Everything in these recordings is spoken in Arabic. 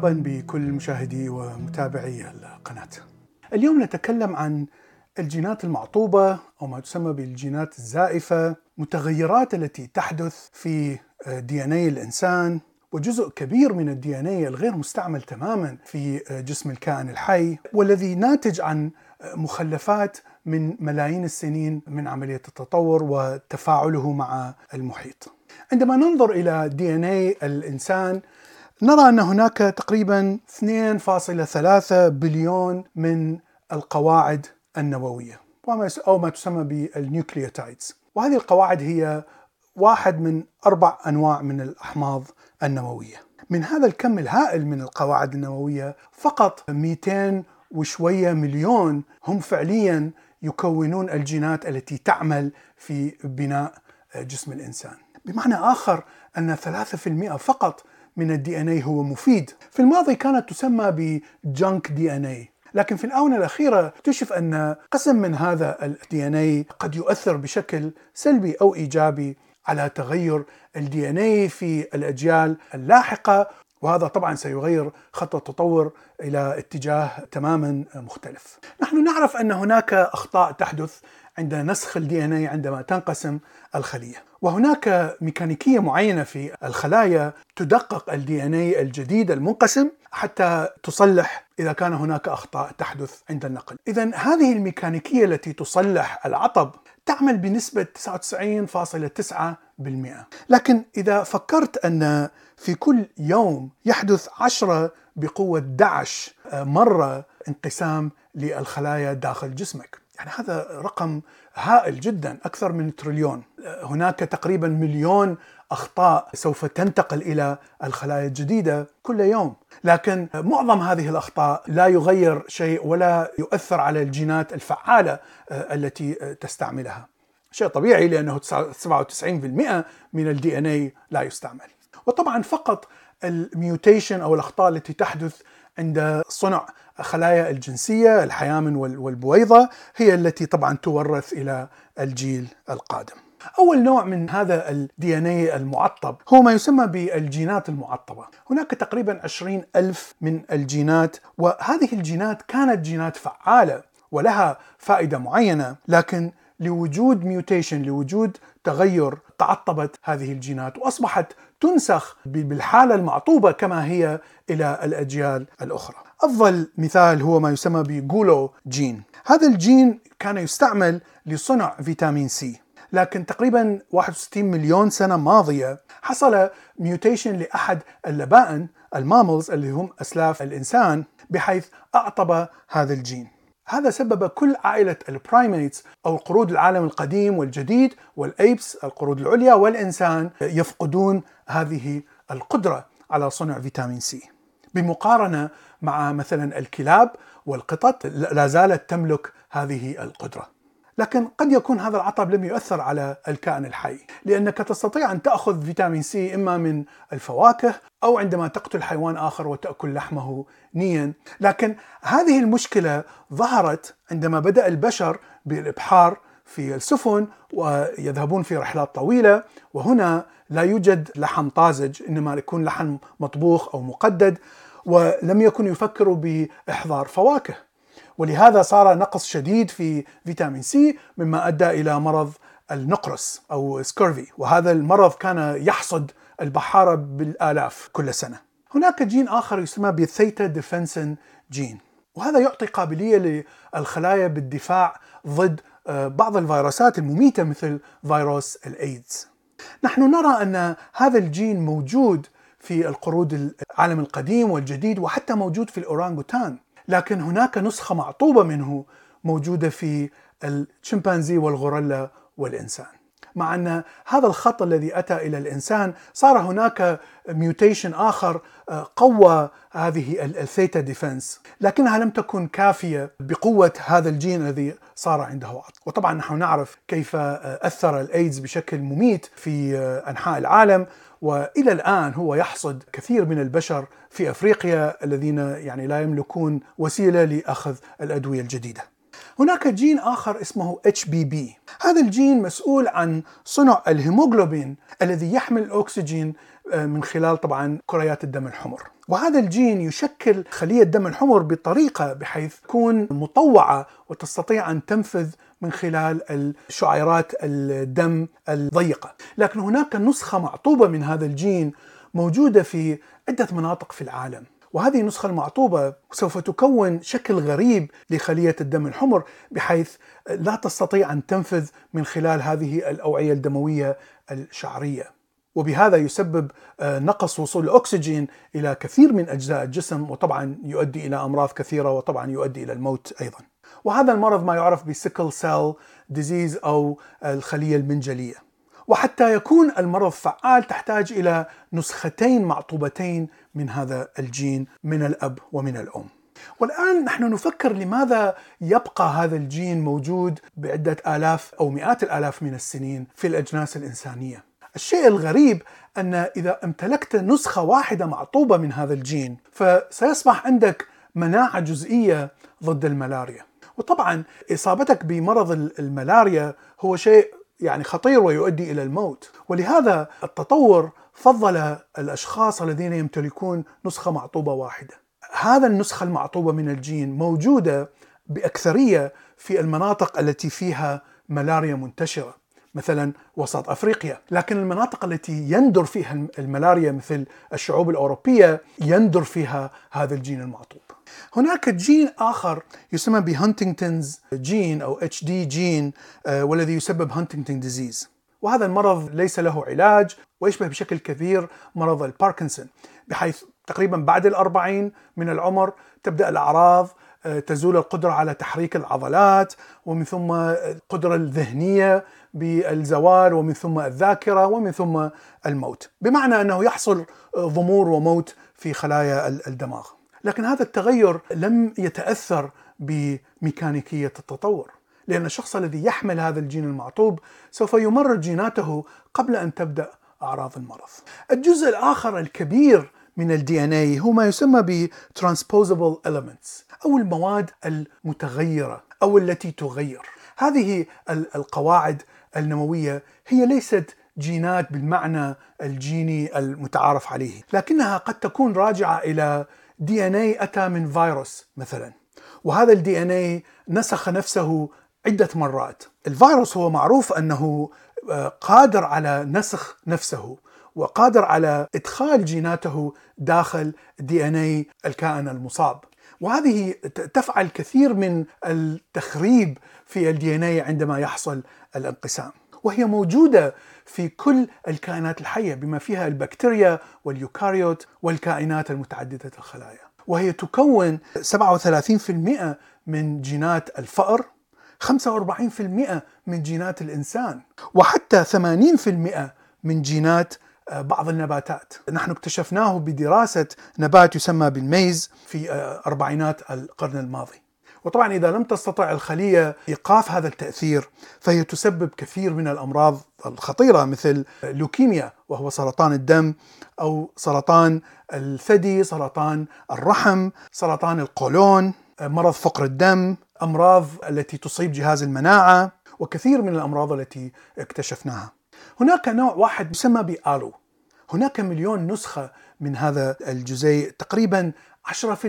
مرحبا بكل مشاهدي ومتابعي القناة. اليوم نتكلم عن الجينات المعطوبة أو ما تسمى بالجينات الزائفة، متغيرات التي تحدث في دي إن اي الإنسان وجزء كبير من الدي إن اي الغير مستعمل تماما في جسم الكائن الحي والذي ناتج عن مخلفات من ملايين السنين من عملية التطور وتفاعله مع المحيط. عندما ننظر إلى DNA الإنسان نرى أن هناك تقريبا 2.3 بليون من القواعد النووية أو ما تسمى بال nucleotides. وهذه القواعد هي واحد من أربع أنواع من الأحماض النووية. من هذا الكم الهائل من القواعد النووية فقط 200 وشوية مليون هم فعليا يكونون الجينات التي تعمل في بناء جسم الإنسان. بمعنى آخر أن 3% فقط من ال DNA هو مفيد. في الماضي كانت تسمى ب junk DNA لكن في الآونة الأخيرة اكتشف أن قسم من هذا ال DNA قد يؤثر بشكل سلبي أو إيجابي على تغير ال DNA في الأجيال اللاحقة وهذا طبعا سيغير خط التطور إلى اتجاه تماما مختلف. نحن نعرف أن هناك أخطاء تحدث عند نسخ ال DNA عندما تنقسم الخلية، وهناك ميكانيكية معينة في الخلايا تدقق ال DNA الجديد المنقسم حتى تصلح إذا كان هناك أخطاء تحدث عند النقل. اذا هذه الميكانيكية التي تصلح العطب تعمل بنسبة 99.9%. لكن إذا فكرت أن في كل يوم يحدث 10 بقوة 11 مرة انقسام للخلايا داخل جسمك. يعني هذا رقم هائل جدا أكثر من تريليون. هناك تقريبا مليون أخطاء سوف تنتقل إلى الخلايا الجديدة كل يوم. لكن معظم هذه الأخطاء لا يغير شيء ولا يؤثر على الجينات الفعالة التي تستعملها. شيء طبيعي لأنه 97% من ال DNA لا يستعمل وطبعا فقط ال mutation أو الأخطاء التي تحدث عند صنع خلايا الجنسية الحيامن والبويضة هي التي طبعا تورث إلى الجيل القادم. أول نوع من هذا ال DNA المعطب هو ما يسمى بالجينات المعطبة هناك تقريبا 20 ألف من الجينات وهذه الجينات كانت جينات فعالة ولها فائدة معينة لكن لوجود mutation لوجود تغير تعطبت هذه الجينات وأصبحت تنسخ بالحالة المعطوبة كما هي إلى الأجيال الأخرى. أفضل مثال هو ما يسمى ب GULO gene. هذا الجين كان يستعمل لصنع فيتامين سي. لكن تقريبا 61 مليون سنة ماضية حصل mutation لأحد اللبائن ال mammals اللي هم أسلاف الإنسان بحيث أعطب هذا الجين. هذا سبب كل عائلة ال primates أو قرود العالم القديم والجديد وال apes القرود العليا والإنسان يفقدون هذه القدرة على صنع فيتامين سي. بمقارنة مع مثلا الكلاب والقطط لا زالت تملك هذه القدرة. لكن قد يكون هذا العطب لم يؤثر على الكائن الحي لأنك تستطيع أن تأخذ فيتامين سي إما من الفواكه أو عندما تقتل حيوان آخر وتأكل لحمه نيا. لكن هذه المشكلة ظهرت عندما بدأ البشر بالإبحار في السفن ويذهبون في رحلات طويلة وهنا لا يوجد لحم طازج إنما يكون لحم مطبوخ أو مقدد ولم يكن يفكروا بإحضار فواكه. ولهذا صار نقص شديد في فيتامين سي مما أدى إلى مرض النقرس أو scurvy وهذا المرض كان يحصد البحاره بالآلاف كل سنة. هناك جين آخر يسمى بال theta defensin gene وهذا يعطي قابلية للخلايا بالدفاع ضد بعض الفيروسات المميتة مثل فيروس الايدز. نحن نرى أن هذا الجين موجود في القرود العالم القديم والجديد وحتى موجود في الأورانغوتان لكن هناك نسخة معطوبة منه موجودة في الشمبانزي والغوريلا والإنسان. مع أن هذا الخط الذي أتى إلى الإنسان صار هناك mutation آخر قوى هذه ال theta defensin لكنها لم تكن كافية بقوة هذا الجين الذي صار عنده. عطب وطبعا نحن نعرف كيف أثر الأيدز بشكل مميت في أنحاء العالم. وإلى الآن هو يحصد كثير من البشر في أفريقيا الذين يعني لا يملكون وسيلة لأخذ الأدوية الجديدة. هناك جين آخر اسمه B، هذا الجين مسؤول عن صنع الهيموغلوبين الذي يحمل الأكسجين آه، من خلال طبعا كريات الدم الحمر. وهذا الجين يشكل خلية الدم الحمر بطريقة بحيث تكون مطوعة وتستطيع أن تنفذ من خلال الشعيرات الدم الضيقة. لكن هناك نسخة معطوبة من هذا الجين موجودة في عدة مناطق في العالم. وهذه النسخة المعطوبة سوف تكون شكل غريب لخلية الدم الحمر بحيث لا تستطيع أن تنفذ من خلال هذه الأوعية الدموية الشعرية. وبهذا يسبب آه، نقص وصول الأكسجين إلى كثير من أجزاء الجسم وطبعا يؤدي إلى أمراض كثيرة وطبعا يؤدي إلى الموت أيضا. وهذا المرض ما يعرف ب sickle cell disease أو الخلية المنجلية. وحتى يكون المرض فعال تحتاج إلى نسختين معطوبتين من هذا الجين من الأب ومن الأم. والآن نحن نفكر لماذا يبقى هذا الجين موجود بعدة آلاف أو مئات الآلاف من السنين في الأجناس الإنسانية. الشيء الغريب أن إذا امتلكت نسخة واحدة معطوبة من هذا الجين فسيصبح عندك مناعة جزئية ضد الملاريا. وطبعا إصابتك بمرض الملاريا هو شيء يعني خطير ويؤدي إلى الموت. ولهذا التطور فضل الأشخاص الذين يمتلكون نسخة معطوبة واحدة. هذا النسخة المعطوبة من الجين موجودة بأكثرية في المناطق التي فيها ملاريا منتشرة. مثلا وسط أفريقيا، لكن المناطق التي يندر فيها الملاريا مثل الشعوب الأوروبية يندر فيها هذا الجين المعطوب. هناك جين آخر يسمى ب Huntington's gene أو HD gene والذي يسبب Huntington disease. وهذا المرض ليس له علاج ويشبه بشكل كبير مرض الباركنسون بحيث تقريبا بعد الأربعين من العمر تبدأ الأعراض آه، تزول القدرة على تحريك العضلات ومن ثم القدرة الذهنية بالزوال ومن ثم الذاكرة ومن ثم الموت. بمعنى أنه يحصل ضمور وموت في خلايا الدماغ. لكن هذا التغير لم يتأثر بميكانيكية التطور لأن الشخص الذي يحمل هذا الجين المعطوب سوف يمرر جيناته قبل أن تبدأ أعراض المرض. الجزء الآخر الكبير من ال DNA هو ما يسمى ب transposable elements أو المواد المتغيرة أو التي تغير. هذه القواعد النووية هي ليست جينات بالمعنى الجيني المتعارف عليه لكنها قد تكون راجعة إلى DNA أتى من فيروس مثلا وهذا ال DNA نسخ نفسه عدة مرات. الفيروس هو معروف أنه آه، قادر على نسخ نفسه وقادر على إدخال جيناته داخل DNA الكائن المصاب. وهذه تفعل كثير من التخريب في ال DNA عندما يحصل الانقسام. وهي موجودة في كل الكائنات الحية بما فيها البكتيريا وال eukaryote والكائنات المتعددة الخلايا. وهي تكون 37% من جينات الفأر 45% من جينات الإنسان وحتى 80% من جينات بعض النباتات. نحن اكتشفناه بدراسة نبات يسمى بالميز في آه، أربعينات القرن الماضي. وطبعا إذا لم تستطع الخلية إيقاف هذا التأثير فهي تسبب كثير من الأمراض الخطيرة مثل لوكيميا وهو سرطان الدم أو سرطان الثدي سرطان الرحم سرطان القولون مرض فقر الدم أمراض التي تصيب جهاز المناعة وكثير من الأمراض التي اكتشفناها. هناك نوع واحد يسمى ب Alu. هناك مليون نسخة من هذا الجزيء تقريبا 10%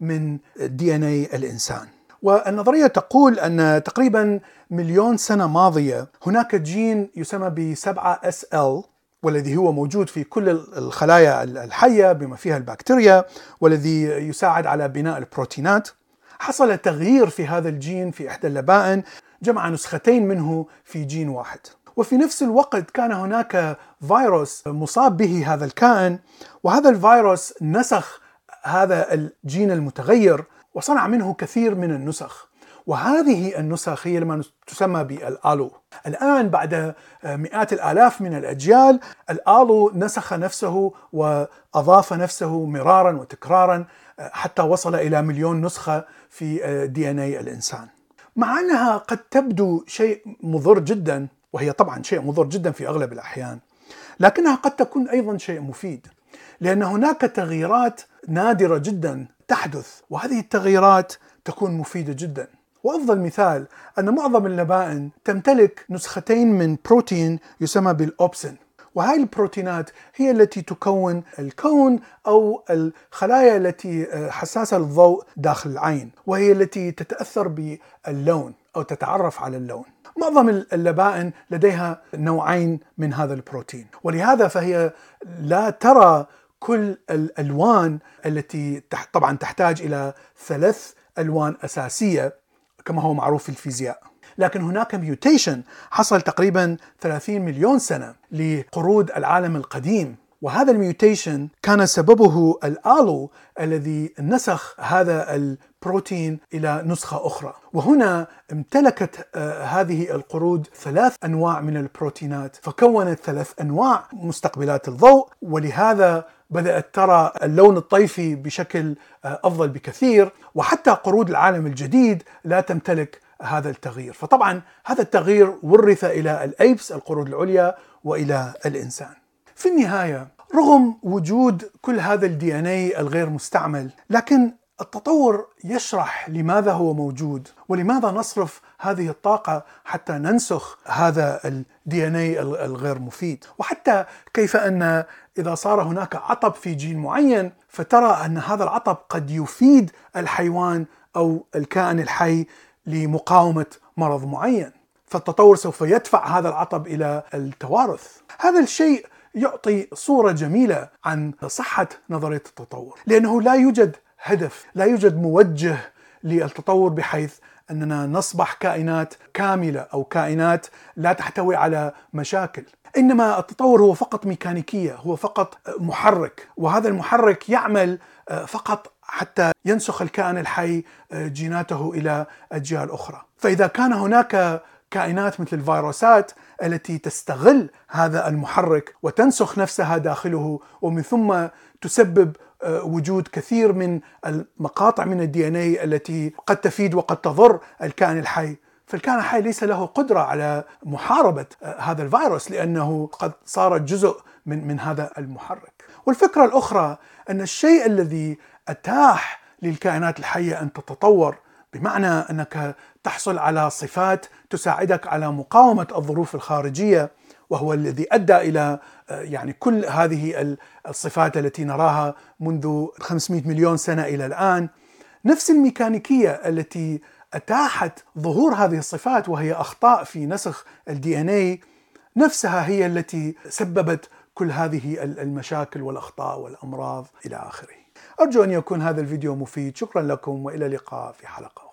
من DNA الإنسان. والنظرية تقول أن تقريبا مليون سنة ماضية هناك جين يسمى ب 7SL والذي هو موجود في كل الخلايا الحية بما فيها البكتيريا والذي يساعد على بناء البروتينات. حصل تغيير في هذا الجين في إحدى اللبائن جمع نسختين منه في جين واحد. وفي نفس الوقت كان هناك فيروس مصاب به هذا الكائن وهذا الفيروس نسخ هذا الجين المتغير وصنع منه كثير من النسخ. وهذه النسخ هي ما تسمى بال Alu. الآن بعد مئات الآلاف من الأجيال الآلو نسخ نفسه وأضاف نفسه مرارا وتكرارا حتى وصل إلى مليون نسخة في دي ان اي الإنسان. مع أنها قد تبدو شيء مضر جدا وهي طبعا شيء مضر جدا في أغلب الأحيان. لكنها قد تكون أيضا شيء مفيد لأن هناك تغييرات نادرة جدا تحدث وهذه التغييرات تكون مفيدة جدا. وأفضل مثال أن معظم اللبائن تمتلك نسختين من بروتين يسمى بالأوبسين. وهذه البروتينات هي التي تكون الكون أو الخلايا التي آه، حساسة للضوء داخل العين وهي التي تتأثر باللون أو تتعرف على اللون. معظم اللبائن لديها نوعين من هذا البروتين. ولهذا فهي لا ترى كل الألوان التي طبعا تحتاج إلى ثلاث ألوان أساسية كما هو معروف في الفيزياء. لكن هناك mutation حصل تقريبا 30 مليون سنة لقرود العالم القديم. وهذا ال mutation كان سببه ال Alu الذي نسخ هذا البروتين إلى نسخة أخرى. وهنا امتلكت آه، هذه القرود ثلاث أنواع من البروتينات فكونت ثلاث أنواع مستقبلات الضوء ولهذا بدأت ترى اللون الطيفي بشكل آه، أفضل بكثير وحتى قرود العالم الجديد لا تمتلك هذا التغيير. فطبعا هذا التغيير ورث إلى ال apes القرود العليا وإلى الإنسان. في النهاية رغم وجود كل هذا ال DNA الغير مستعمل لكن التطور يشرح لماذا هو موجود ولماذا نصرف هذه الطاقة حتى ننسخ هذا ال DNA الغير مفيد. وحتى كيف أن إذا صار هناك عطب في جين معين فترى أن هذا العطب قد يفيد الحيوان أو الكائن الحي لمقاومة مرض معين. فالتطور سوف يدفع هذا العطب إلى التوارث. هذا الشيء يعطي صورة جميلة عن صحة نظرية التطور لأنه لا يوجد هدف. لا يوجد موجه للتطور بحيث أننا نصبح كائنات كاملة أو كائنات لا تحتوي على مشاكل. إنما التطور هو فقط ميكانيكية هو فقط محرك وهذا المحرك يعمل فقط حتى ينسخ الكائن الحي جيناته إلى أجيال أخرى. فإذا كان هناك كائنات مثل الفيروسات التي تستغل هذا المحرك وتنسخ نفسها داخله ومن ثم تسبب وجود كثير من المقاطع من الدي ان اي التي قد تفيد وقد تضر الكائن الحي فالكائن الحي ليس له قدرة على محاربة آه، هذا الفيروس لأنه قد صار جزء من من هذا المحرك. والفكرة الأخرى أن الشيء الذي أتاح للكائنات الحية أن تتطور بمعنى أنك تحصل على صفات تساعدك على مقاومة الظروف الخارجية وهو الذي أدى إلى آه، يعني كل هذه الصفات التي نراها منذ 500 مليون سنة إلى الآن نفس الميكانيكية التي أتاحت ظهور هذه الصفات وهي أخطاء في نسخ الدي إن اي نفسها هي التي سببت كل هذه المشاكل والأخطاء والأمراض إلى آخره. أرجو أن يكون هذا الفيديو مفيد، شكرا لكم وإلى اللقاء في حلقة